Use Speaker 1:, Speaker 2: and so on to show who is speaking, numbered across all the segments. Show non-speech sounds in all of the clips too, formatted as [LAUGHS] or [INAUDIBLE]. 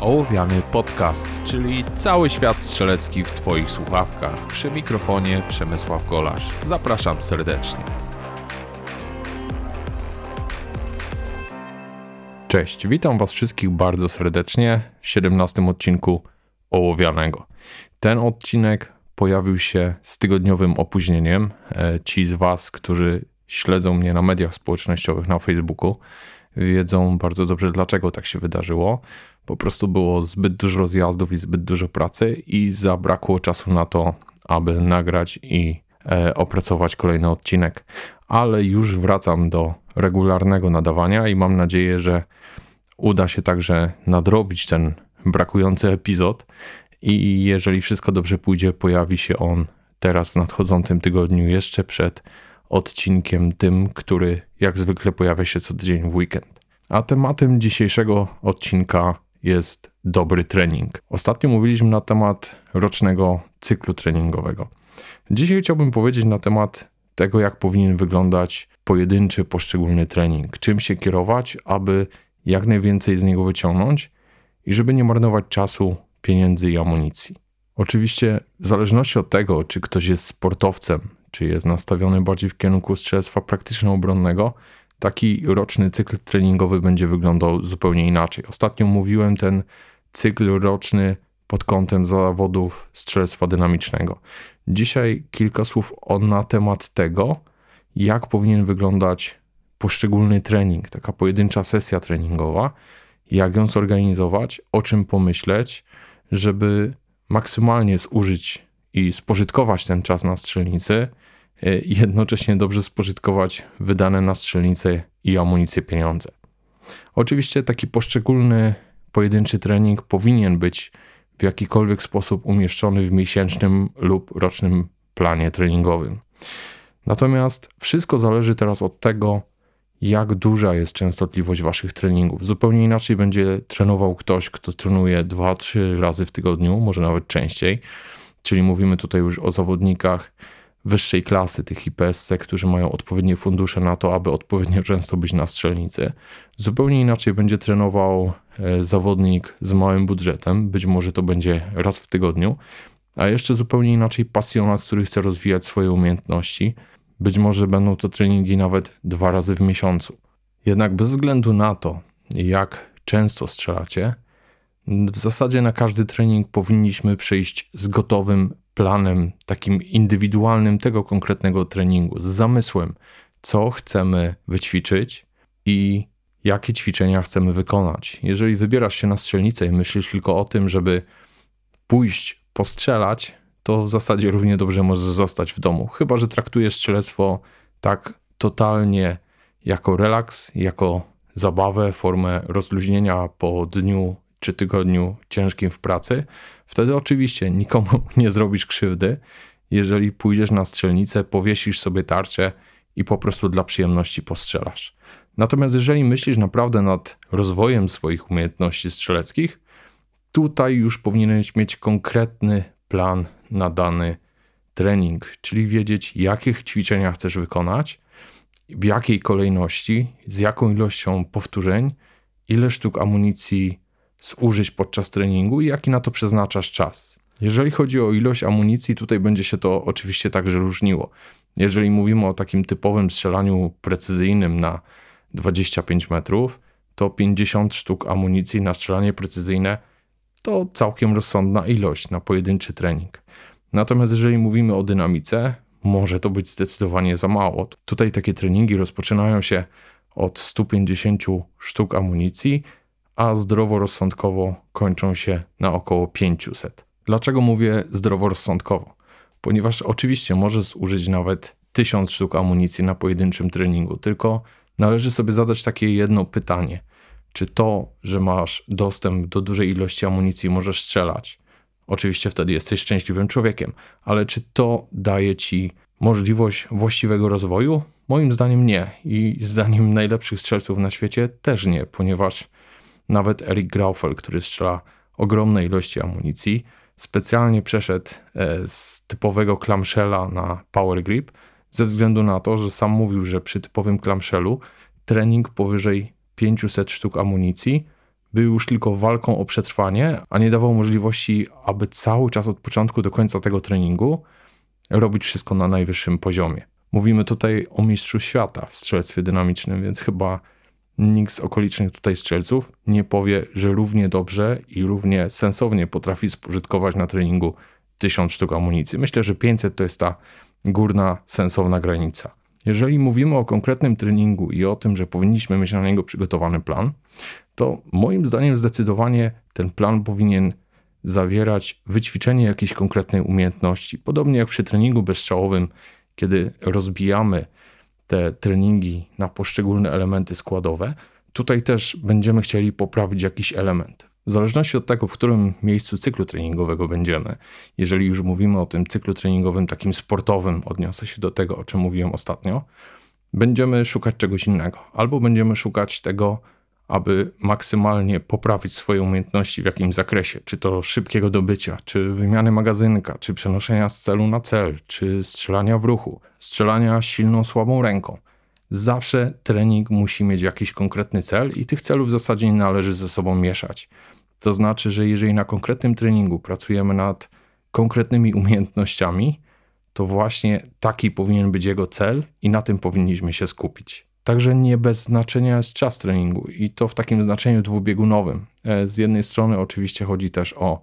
Speaker 1: Ołowiany Podcast, czyli cały świat strzelecki w Twoich słuchawkach. Przy mikrofonie Przemysław Golasz. Zapraszam serdecznie. Cześć, witam Was wszystkich bardzo serdecznie w 17 odcinku Ołowianego. Ten odcinek pojawił się z tygodniowym opóźnieniem. E, ci z Was, którzy śledzą mnie na mediach społecznościowych na Facebooku, wiedzą bardzo dobrze, dlaczego tak się wydarzyło. Po prostu było zbyt dużo rozjazdów i zbyt dużo pracy, i zabrakło czasu na to, aby nagrać i e, opracować kolejny odcinek. Ale już wracam do regularnego nadawania i mam nadzieję, że uda się także nadrobić ten brakujący epizod. I jeżeli wszystko dobrze pójdzie, pojawi się on teraz w nadchodzącym tygodniu, jeszcze przed odcinkiem tym, który jak zwykle pojawia się co tydzień w weekend. A tematem dzisiejszego odcinka jest dobry trening. Ostatnio mówiliśmy na temat rocznego cyklu treningowego. Dzisiaj chciałbym powiedzieć na temat tego, jak powinien wyglądać pojedynczy, poszczególny trening. Czym się kierować, aby jak najwięcej z niego wyciągnąć i żeby nie marnować czasu, pieniędzy i amunicji. Oczywiście, w zależności od tego, czy ktoś jest sportowcem, czy jest nastawiony bardziej w kierunku strzelectwa praktyczno-obronnego, taki roczny cykl treningowy będzie wyglądał zupełnie inaczej. Ostatnio mówiłem ten cykl roczny pod kątem zawodów strzelectwa dynamicznego. Dzisiaj kilka słów o, na temat tego, jak powinien wyglądać poszczególny trening, taka pojedyncza sesja treningowa, jak ją zorganizować, o czym pomyśleć, żeby maksymalnie zużyć i spożytkować ten czas na strzelnicy, e, jednocześnie dobrze spożytkować wydane na strzelnicę i amunicję pieniądze. Oczywiście taki poszczególny pojedynczy trening powinien być w jakikolwiek sposób umieszczony w miesięcznym lub rocznym planie treningowym. Natomiast wszystko zależy teraz od tego, jak duża jest częstotliwość waszych treningów. Zupełnie inaczej będzie trenował ktoś, kto trenuje 2-3 razy w tygodniu, może nawet częściej. Czyli mówimy tutaj już o zawodnikach wyższej klasy, tych IPSC, którzy mają odpowiednie fundusze na to, aby odpowiednio często być na strzelnicy. Zupełnie inaczej będzie trenował e, zawodnik z małym budżetem, być może to będzie raz w tygodniu, a jeszcze zupełnie inaczej pasjonat, który chce rozwijać swoje umiejętności. Być może będą to treningi nawet dwa razy w miesiącu. Jednak bez względu na to, jak często strzelacie, w zasadzie na każdy trening powinniśmy przyjść z gotowym planem, takim indywidualnym tego konkretnego treningu, z zamysłem, co chcemy wyćwiczyć i jakie ćwiczenia chcemy wykonać. Jeżeli wybierasz się na strzelnicę i myślisz tylko o tym, żeby pójść postrzelać, to w zasadzie równie dobrze możesz zostać w domu. Chyba, że traktujesz strzelectwo tak totalnie jako relaks, jako zabawę, formę rozluźnienia po dniu czy tygodniu ciężkim w pracy, wtedy oczywiście nikomu [LAUGHS] nie zrobisz krzywdy, jeżeli pójdziesz na strzelnicę, powiesisz sobie tarczę i po prostu dla przyjemności postrzelasz. Natomiast jeżeli myślisz naprawdę nad rozwojem swoich umiejętności strzeleckich, tutaj już powinieneś mieć konkretny plan na dany trening, czyli wiedzieć, jakich ćwiczenia chcesz wykonać, w jakiej kolejności, z jaką ilością powtórzeń, ile sztuk amunicji zużyć podczas treningu i jaki na to przeznaczasz czas. Jeżeli chodzi o ilość amunicji, tutaj będzie się to oczywiście także różniło. Jeżeli mówimy o takim typowym strzelaniu precyzyjnym na 25 metrów, to 50 sztuk amunicji na strzelanie precyzyjne to całkiem rozsądna ilość na pojedynczy trening. Natomiast jeżeli mówimy o dynamice, może to być zdecydowanie za mało. Tutaj takie treningi rozpoczynają się od 150 sztuk amunicji a zdroworozsądkowo kończą się na około 500. Dlaczego mówię zdroworozsądkowo? Ponieważ oczywiście możesz zużyć nawet 1000 sztuk amunicji na pojedynczym treningu, tylko należy sobie zadać takie jedno pytanie. Czy to, że masz dostęp do dużej ilości amunicji, możesz strzelać? Oczywiście wtedy jesteś szczęśliwym człowiekiem, ale czy to daje ci możliwość właściwego rozwoju? Moim zdaniem nie i zdaniem najlepszych strzelców na świecie też nie, ponieważ nawet Eric Graufel, który strzela ogromne ilości amunicji, specjalnie przeszedł e, z typowego clamshella na power grip, ze względu na to, że sam mówił, że przy typowym clamshellu trening powyżej 500 sztuk amunicji był już tylko walką o przetrwanie, a nie dawał możliwości, aby cały czas od początku do końca tego treningu robić wszystko na najwyższym poziomie. Mówimy tutaj o mistrzu świata w strzelectwie dynamicznym, więc chyba nikt z okolicznych tutaj strzelców nie powie, że równie dobrze i równie sensownie potrafi spożytkować na treningu 1000 sztuk amunicji. Myślę, że 500 to jest ta górna, sensowna granica. Jeżeli mówimy o konkretnym treningu i o tym, że powinniśmy mieć na niego przygotowany plan, to moim zdaniem zdecydowanie ten plan powinien zawierać wyćwiczenie jakiejś konkretnej umiejętności. Podobnie jak przy treningu bezstrzałowym, kiedy rozbijamy te treningi na poszczególne elementy składowe, tutaj też będziemy chcieli poprawić jakiś element. W zależności od tego, w którym miejscu cyklu treningowego będziemy, jeżeli już mówimy o tym cyklu treningowym takim sportowym, odniosę się do tego, o czym mówiłem ostatnio, będziemy szukać czegoś innego, albo będziemy szukać tego, aby maksymalnie poprawić swoje umiejętności w jakimś zakresie, czy to szybkiego dobycia, czy wymiany magazynka, czy przenoszenia z celu na cel, czy strzelania w ruchu, strzelania silną, słabą ręką. Zawsze trening musi mieć jakiś konkretny cel i tych celów w zasadzie nie należy ze sobą mieszać. To znaczy, że jeżeli na konkretnym treningu pracujemy nad konkretnymi umiejętnościami, to właśnie taki powinien być jego cel i na tym powinniśmy się skupić. Także nie bez znaczenia jest czas treningu i to w takim znaczeniu dwubiegunowym. E, z jednej strony oczywiście chodzi też o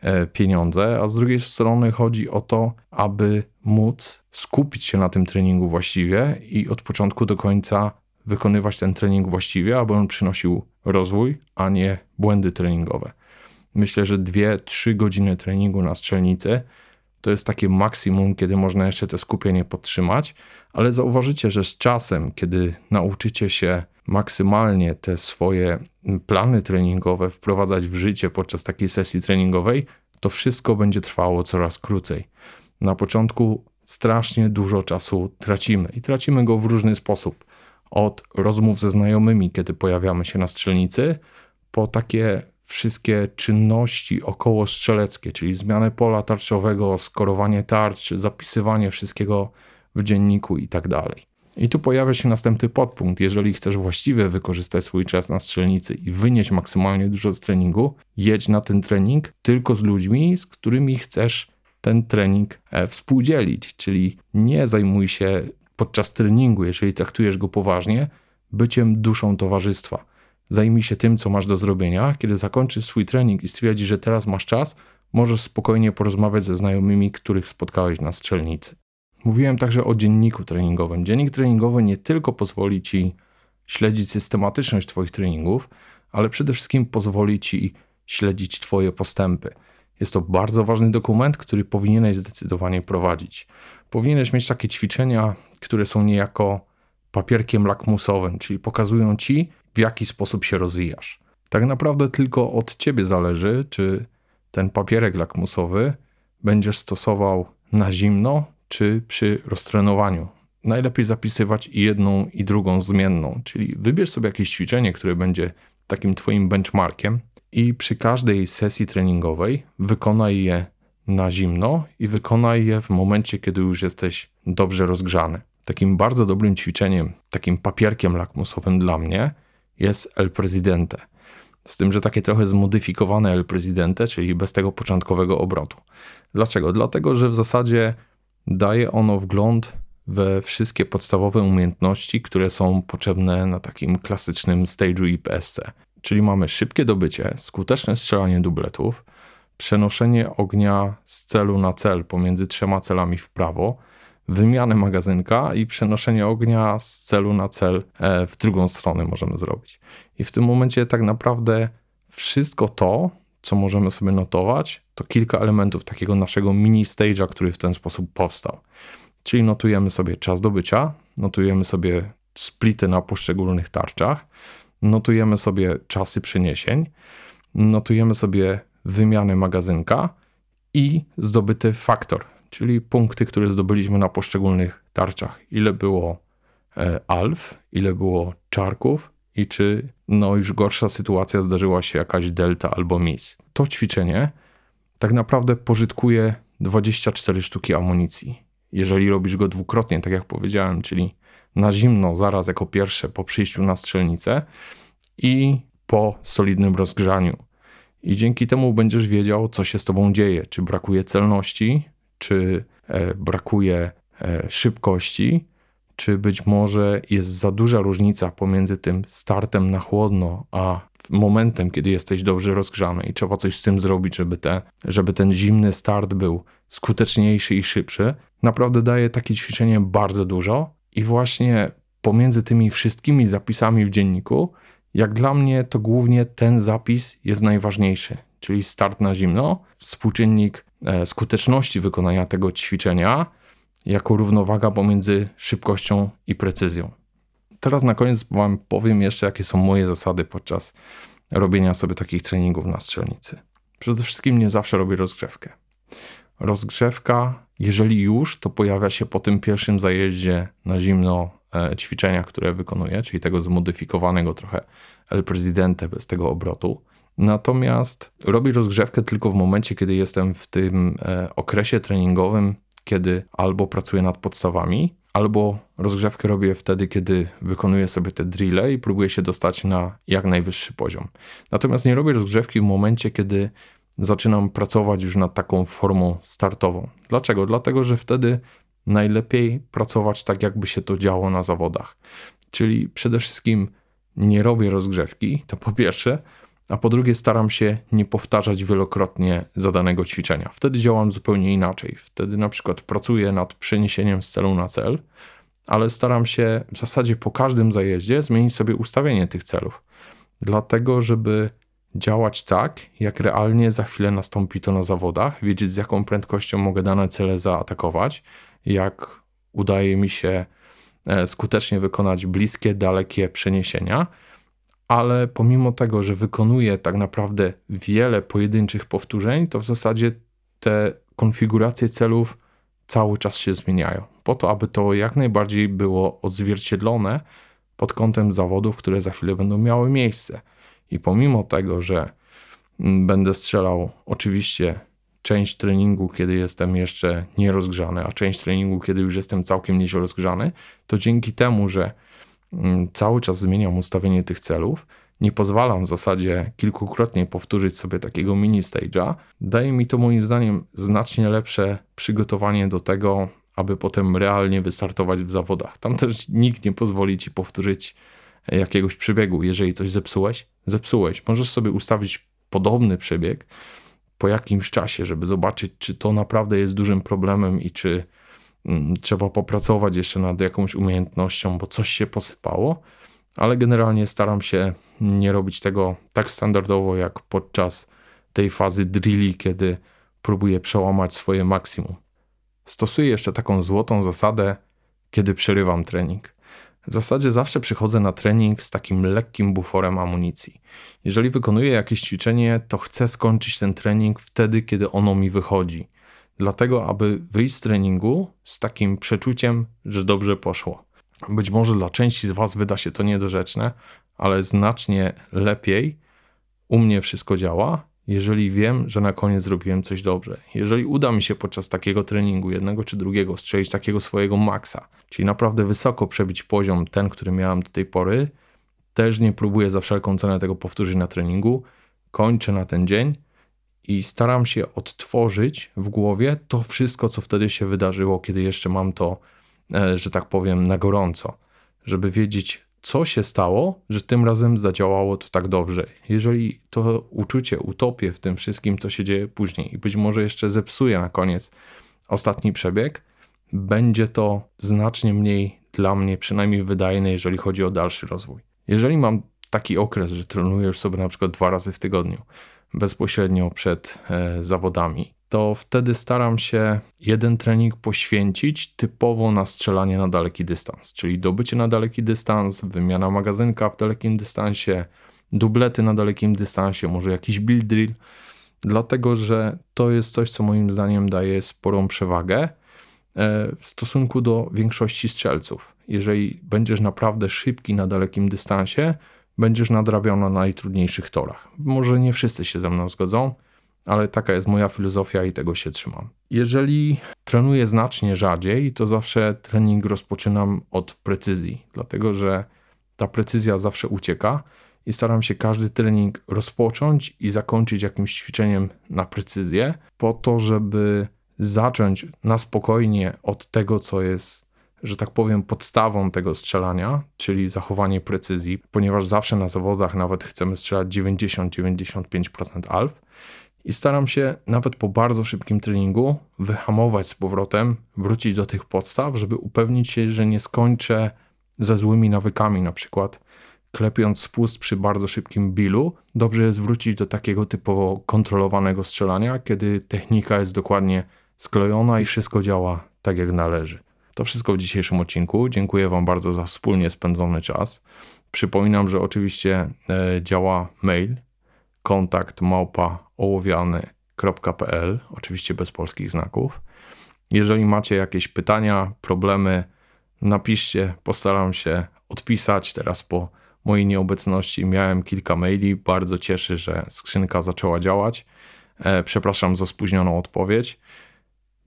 Speaker 1: e, pieniądze, a z drugiej strony chodzi o to, aby móc skupić się na tym treningu właściwie i od początku do końca wykonywać ten trening właściwie, aby on przynosił rozwój, a nie błędy treningowe. Myślę, że 2-3 godziny treningu na strzelnicy to jest takie maksimum, kiedy można jeszcze te skupienie podtrzymać, ale zauważycie, że z czasem, kiedy nauczycie się maksymalnie te swoje plany treningowe wprowadzać w życie podczas takiej sesji treningowej, to wszystko będzie trwało coraz krócej. Na początku strasznie dużo czasu tracimy i tracimy go w różny sposób. Od rozmów ze znajomymi, kiedy pojawiamy się na strzelnicy, po takie wszystkie czynności około strzeleckie, czyli zmianę pola tarczowego, skorowanie tarcz, zapisywanie wszystkiego w dzienniku i tak dalej. I tu pojawia się następny podpunkt. Jeżeli chcesz właściwie wykorzystać swój czas na strzelnicy i wynieść maksymalnie dużo z treningu, jedź na ten trening tylko z ludźmi, z którymi chcesz ten trening e, współdzielić. Czyli nie zajmuj się podczas treningu, jeżeli traktujesz go poważnie, byciem duszą towarzystwa. Zajmij się tym, co masz do zrobienia. Kiedy zakończysz swój trening i stwierdzisz, że teraz masz czas, możesz spokojnie porozmawiać ze znajomymi, których spotkałeś na strzelnicy. Mówiłem także o dzienniku treningowym. Dziennik treningowy nie tylko pozwoli ci śledzić systematyczność Twoich treningów, ale przede wszystkim pozwoli ci śledzić Twoje postępy. Jest to bardzo ważny dokument, który powinieneś zdecydowanie prowadzić. Powinieneś mieć takie ćwiczenia, które są niejako papierkiem lakmusowym, czyli pokazują ci, w jaki sposób się rozwijasz. Tak naprawdę tylko od ciebie zależy, czy ten papierek lakmusowy będziesz stosował na zimno, czy przy roztrenowaniu. Najlepiej zapisywać i jedną, i drugą zmienną, czyli wybierz sobie jakieś ćwiczenie, które będzie takim twoim benchmarkiem i przy każdej sesji treningowej wykonaj je na zimno i wykonaj je w momencie, kiedy już jesteś dobrze rozgrzany. Takim bardzo dobrym ćwiczeniem, takim papierkiem lakmusowym dla mnie jest El Presidente. Z tym, że takie trochę zmodyfikowane El Presidente, czyli bez tego początkowego obrotu. Dlaczego? Dlatego, że w zasadzie daje ono wgląd we wszystkie podstawowe umiejętności, które są potrzebne na takim klasycznym stage'u IPSC. Czyli mamy szybkie dobycie, skuteczne strzelanie dubletów, przenoszenie ognia z celu na cel pomiędzy trzema celami w prawo, wymianę magazynka i przenoszenie ognia z celu na cel e, w drugą stronę możemy zrobić. I w tym momencie tak naprawdę wszystko to, co możemy sobie notować, to kilka elementów takiego naszego mini stage'a, który w ten sposób powstał. Czyli notujemy sobie czas dobycia, notujemy sobie splity na poszczególnych tarczach, notujemy sobie czasy przeniesień, notujemy sobie wymianę magazynka i zdobyty faktor, czyli punkty, które zdobyliśmy na poszczególnych tarczach. Ile było e, alf, ile było czarków i czy no już gorsza sytuacja zdarzyła się jakaś delta albo mis. To ćwiczenie tak naprawdę pożytkuje 24 sztuki amunicji. Jeżeli robisz go dwukrotnie, tak jak powiedziałem, czyli na zimno zaraz jako pierwsze po przyjściu na strzelnicę i po solidnym rozgrzaniu. I dzięki temu będziesz wiedział, co się z tobą dzieje. Czy brakuje celności, czy e, brakuje e, szybkości, czy być może jest za duża różnica pomiędzy tym startem na chłodno, a momentem, kiedy jesteś dobrze rozgrzany i trzeba coś z tym zrobić, żeby, te, żeby ten zimny start był skuteczniejszy i szybszy. Naprawdę daje takie ćwiczenie bardzo dużo i właśnie pomiędzy tymi wszystkimi zapisami w dzienniku, jak dla mnie to głównie ten zapis jest najważniejszy, czyli start na zimno, współczynnik skuteczności wykonania tego ćwiczenia jako równowaga pomiędzy szybkością i precyzją. Teraz na koniec Wam powiem jeszcze, jakie są moje zasady podczas robienia sobie takich treningów na strzelnicy. Przede wszystkim nie zawsze robię rozgrzewkę. Rozgrzewka, jeżeli już, to pojawia się po tym pierwszym zajeździe na zimno e, ćwiczenia, które wykonuję, czyli tego zmodyfikowanego trochę El Presidente bez tego obrotu. Natomiast robię rozgrzewkę tylko w momencie, kiedy jestem w tym e, okresie treningowym, kiedy albo pracuję nad podstawami, albo rozgrzewkę robię wtedy, kiedy wykonuję sobie te drille i próbuję się dostać na jak najwyższy poziom. Natomiast nie robię rozgrzewki w momencie, kiedy zaczynam pracować już nad taką formą startową. Dlaczego? Dlatego, że wtedy najlepiej pracować tak, jakby się to działo na zawodach. Czyli przede wszystkim nie robię rozgrzewki, to po pierwsze, a po drugie staram się nie powtarzać wielokrotnie zadanego ćwiczenia. Wtedy działam zupełnie inaczej. Wtedy na przykład pracuję nad przeniesieniem z celu na cel, ale staram się w zasadzie po każdym zajeździe zmienić sobie ustawienie tych celów. Dlatego, żeby działać tak, jak realnie za chwilę nastąpi to na zawodach, wiedzieć z jaką prędkością mogę dane cele zaatakować, jak udaje mi się e, skutecznie wykonać bliskie, dalekie przeniesienia ale pomimo tego, że wykonuje tak naprawdę wiele pojedynczych powtórzeń, to w zasadzie te konfiguracje celów cały czas się zmieniają. Po to, aby to jak najbardziej było odzwierciedlone pod kątem zawodów, które za chwilę będą miały miejsce. I pomimo tego, że mm, będę strzelał oczywiście część treningu, kiedy jestem jeszcze nierozgrzany, a część treningu, kiedy już jestem całkiem nieźle rozgrzany, to dzięki temu, że cały czas zmieniam ustawienie tych celów, nie pozwalam w zasadzie kilkukrotnie powtórzyć sobie takiego mini stage'a, daje mi to moim zdaniem znacznie lepsze przygotowanie do tego, aby potem realnie wystartować w zawodach. Tam też nikt nie pozwoli ci powtórzyć jakiegoś przebiegu. Jeżeli coś zepsułeś, zepsułeś. Możesz sobie ustawić podobny przebieg po jakimś czasie, żeby zobaczyć, czy to naprawdę jest dużym problemem i czy Mm, trzeba popracować jeszcze nad jakąś umiejętnością, bo coś się posypało, ale generalnie staram się nie robić tego tak standardowo jak podczas tej fazy drilli, kiedy próbuję przełamać swoje maksimum. Stosuję jeszcze taką złotą zasadę, kiedy przerywam trening. W zasadzie zawsze przychodzę na trening z takim lekkim buforem amunicji. Jeżeli wykonuję jakieś ćwiczenie, to chcę skończyć ten trening wtedy, kiedy ono mi wychodzi dlatego aby wyjść z treningu z takim przeczuciem, że dobrze poszło. Być może dla części z Was wyda się to niedorzeczne, ale znacznie lepiej u mnie wszystko działa, jeżeli wiem, że na koniec zrobiłem coś dobrze. Jeżeli uda mi się podczas takiego treningu, jednego czy drugiego, strzelić takiego swojego maksa, czyli naprawdę wysoko przebić poziom ten, który miałem do tej pory, też nie próbuję za wszelką cenę tego powtórzyć na treningu, kończę na ten dzień i staram się odtworzyć w głowie to wszystko, co wtedy się wydarzyło, kiedy jeszcze mam to, e, że tak powiem, na gorąco, żeby wiedzieć, co się stało, że tym razem zadziałało to tak dobrze. Jeżeli to uczucie utopię w tym wszystkim, co się dzieje później i być może jeszcze zepsuje na koniec ostatni przebieg, będzie to znacznie mniej dla mnie przynajmniej wydajne, jeżeli chodzi o dalszy rozwój. Jeżeli mam taki okres, że trenuję już sobie na przykład dwa razy w tygodniu, bezpośrednio przed e, zawodami, to wtedy staram się jeden trening poświęcić typowo na strzelanie na daleki dystans, czyli dobycie na daleki dystans, wymiana magazynka w dalekim dystansie, dublety na dalekim dystansie, może jakiś build drill, dlatego że to jest coś, co moim zdaniem daje sporą przewagę e, w stosunku do większości strzelców. Jeżeli będziesz naprawdę szybki na dalekim dystansie, będziesz nadrabiał na najtrudniejszych torach. Może nie wszyscy się ze mną zgodzą, ale taka jest moja filozofia i tego się trzymam. Jeżeli trenuję znacznie rzadziej, to zawsze trening rozpoczynam od precyzji, dlatego że ta precyzja zawsze ucieka i staram się każdy trening rozpocząć i zakończyć jakimś ćwiczeniem na precyzję, po to, żeby zacząć na spokojnie od tego, co jest, że tak powiem, podstawą tego strzelania, czyli zachowanie precyzji, ponieważ zawsze na zawodach nawet chcemy strzelać 90-95% alf. I staram się nawet po bardzo szybkim treningu wyhamować z powrotem, wrócić do tych podstaw, żeby upewnić się, że nie skończę ze złymi nawykami, na przykład klepiąc spust przy bardzo szybkim bilu, dobrze jest wrócić do takiego typowo kontrolowanego strzelania, kiedy technika jest dokładnie sklejona i wszystko działa tak jak należy. To wszystko w dzisiejszym odcinku. Dziękuję Wam bardzo za wspólnie spędzony czas. Przypominam, że oczywiście e, działa mail kontakt małpa ołowiany.pl, oczywiście bez polskich znaków. Jeżeli macie jakieś pytania, problemy, napiszcie, postaram się odpisać. Teraz po mojej nieobecności miałem kilka maili. Bardzo cieszę, że skrzynka zaczęła działać. E, przepraszam za spóźnioną odpowiedź.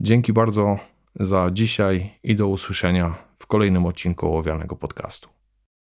Speaker 1: Dzięki bardzo za dzisiaj i do usłyszenia w kolejnym odcinku Ołowianego Podcastu.